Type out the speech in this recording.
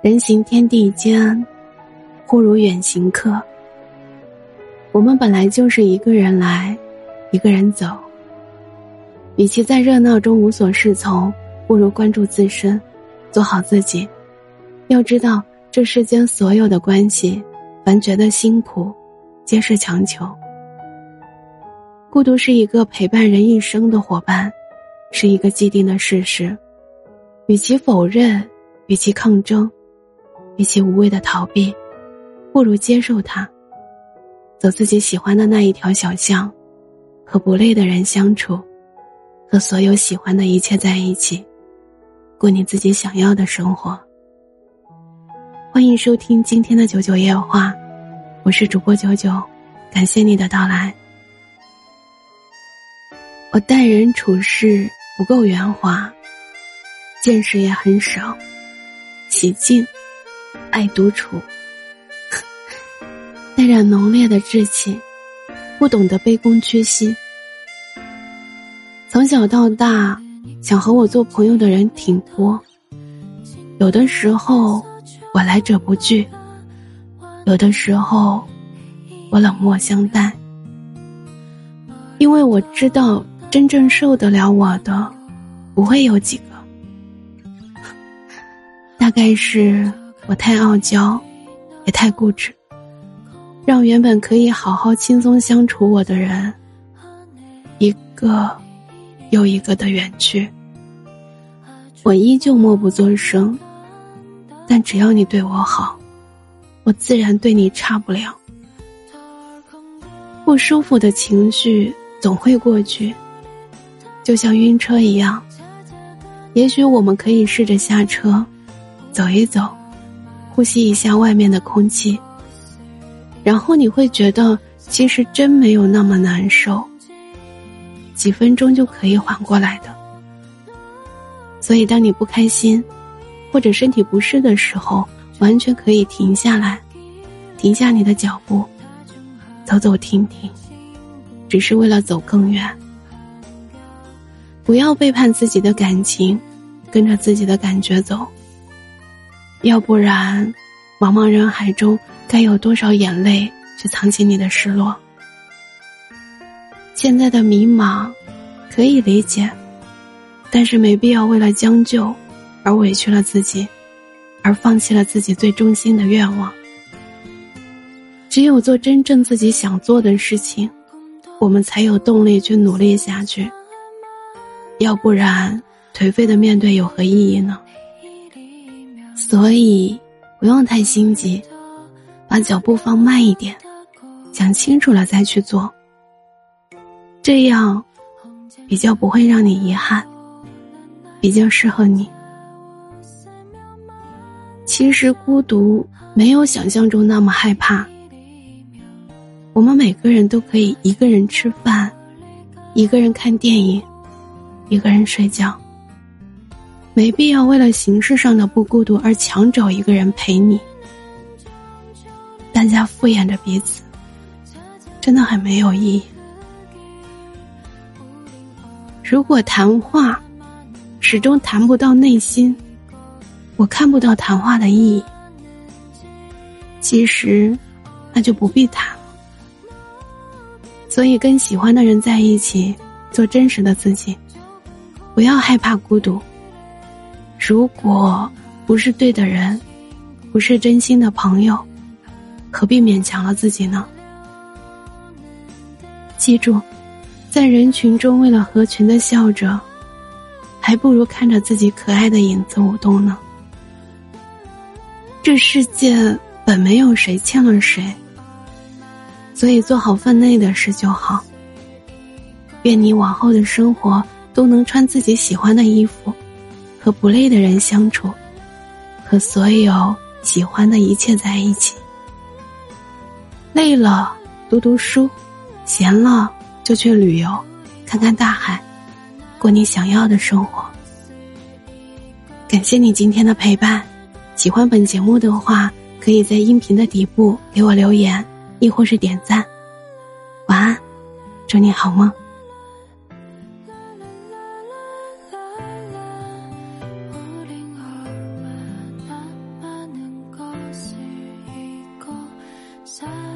人行天地间，忽如远行客。我们本来就是一个人来，一个人走。与其在热闹中无所适从，不如关注自身，做好自己。要知道，这世间所有的关系，凡觉得辛苦，皆是强求。孤独是一个陪伴人一生的伙伴，是一个既定的事实。与其否认，与其抗争，与其无谓的逃避，不如接受它。走自己喜欢的那一条小巷，和不累的人相处，和所有喜欢的一切在一起，过你自己想要的生活。欢迎收听今天的九九夜话，我是主播九九，感谢你的到来。我待人处事不够圆滑。见识也很少，喜静，爱独处，带着浓烈的志气，不懂得卑躬屈膝。从小到大，想和我做朋友的人挺多。有的时候，我来者不拒；有的时候，我冷漠相待。因为我知道，真正受得了我的，不会有几个。大概是我太傲娇，也太固执，让原本可以好好轻松相处我的人，一个又一个的远去。我依旧默不作声，但只要你对我好，我自然对你差不了。不舒服的情绪总会过去，就像晕车一样。也许我们可以试着下车。走一走，呼吸一下外面的空气，然后你会觉得其实真没有那么难受，几分钟就可以缓过来的。所以，当你不开心或者身体不适的时候，完全可以停下来，停下你的脚步，走走停停，只是为了走更远。不要背叛自己的感情，跟着自己的感觉走。要不然，茫茫人海中，该有多少眼泪去藏起你的失落？现在的迷茫，可以理解，但是没必要为了将就，而委屈了自己，而放弃了自己最衷心的愿望。只有做真正自己想做的事情，我们才有动力去努力下去。要不然，颓废的面对有何意义呢？所以，不用太心急，把脚步放慢一点，想清楚了再去做。这样，比较不会让你遗憾，比较适合你。其实孤独没有想象中那么害怕。我们每个人都可以一个人吃饭，一个人看电影，一个人睡觉。没必要为了形式上的不孤独而强找一个人陪你，大家敷衍着彼此，真的很没有意义。如果谈话始终谈不到内心，我看不到谈话的意义。其实，那就不必谈了。所以，跟喜欢的人在一起，做真实的自己，不要害怕孤独。如果不是对的人，不是真心的朋友，何必勉强了自己呢？记住，在人群中为了合群的笑着，还不如看着自己可爱的影子舞动呢。这世界本没有谁欠了谁，所以做好分内的事就好。愿你往后的生活都能穿自己喜欢的衣服。和不累的人相处，和所有喜欢的一切在一起。累了读读书，闲了就去旅游，看看大海，过你想要的生活。感谢你今天的陪伴，喜欢本节目的话，可以在音频的底部给我留言，亦或是点赞。晚安，祝你好梦。 사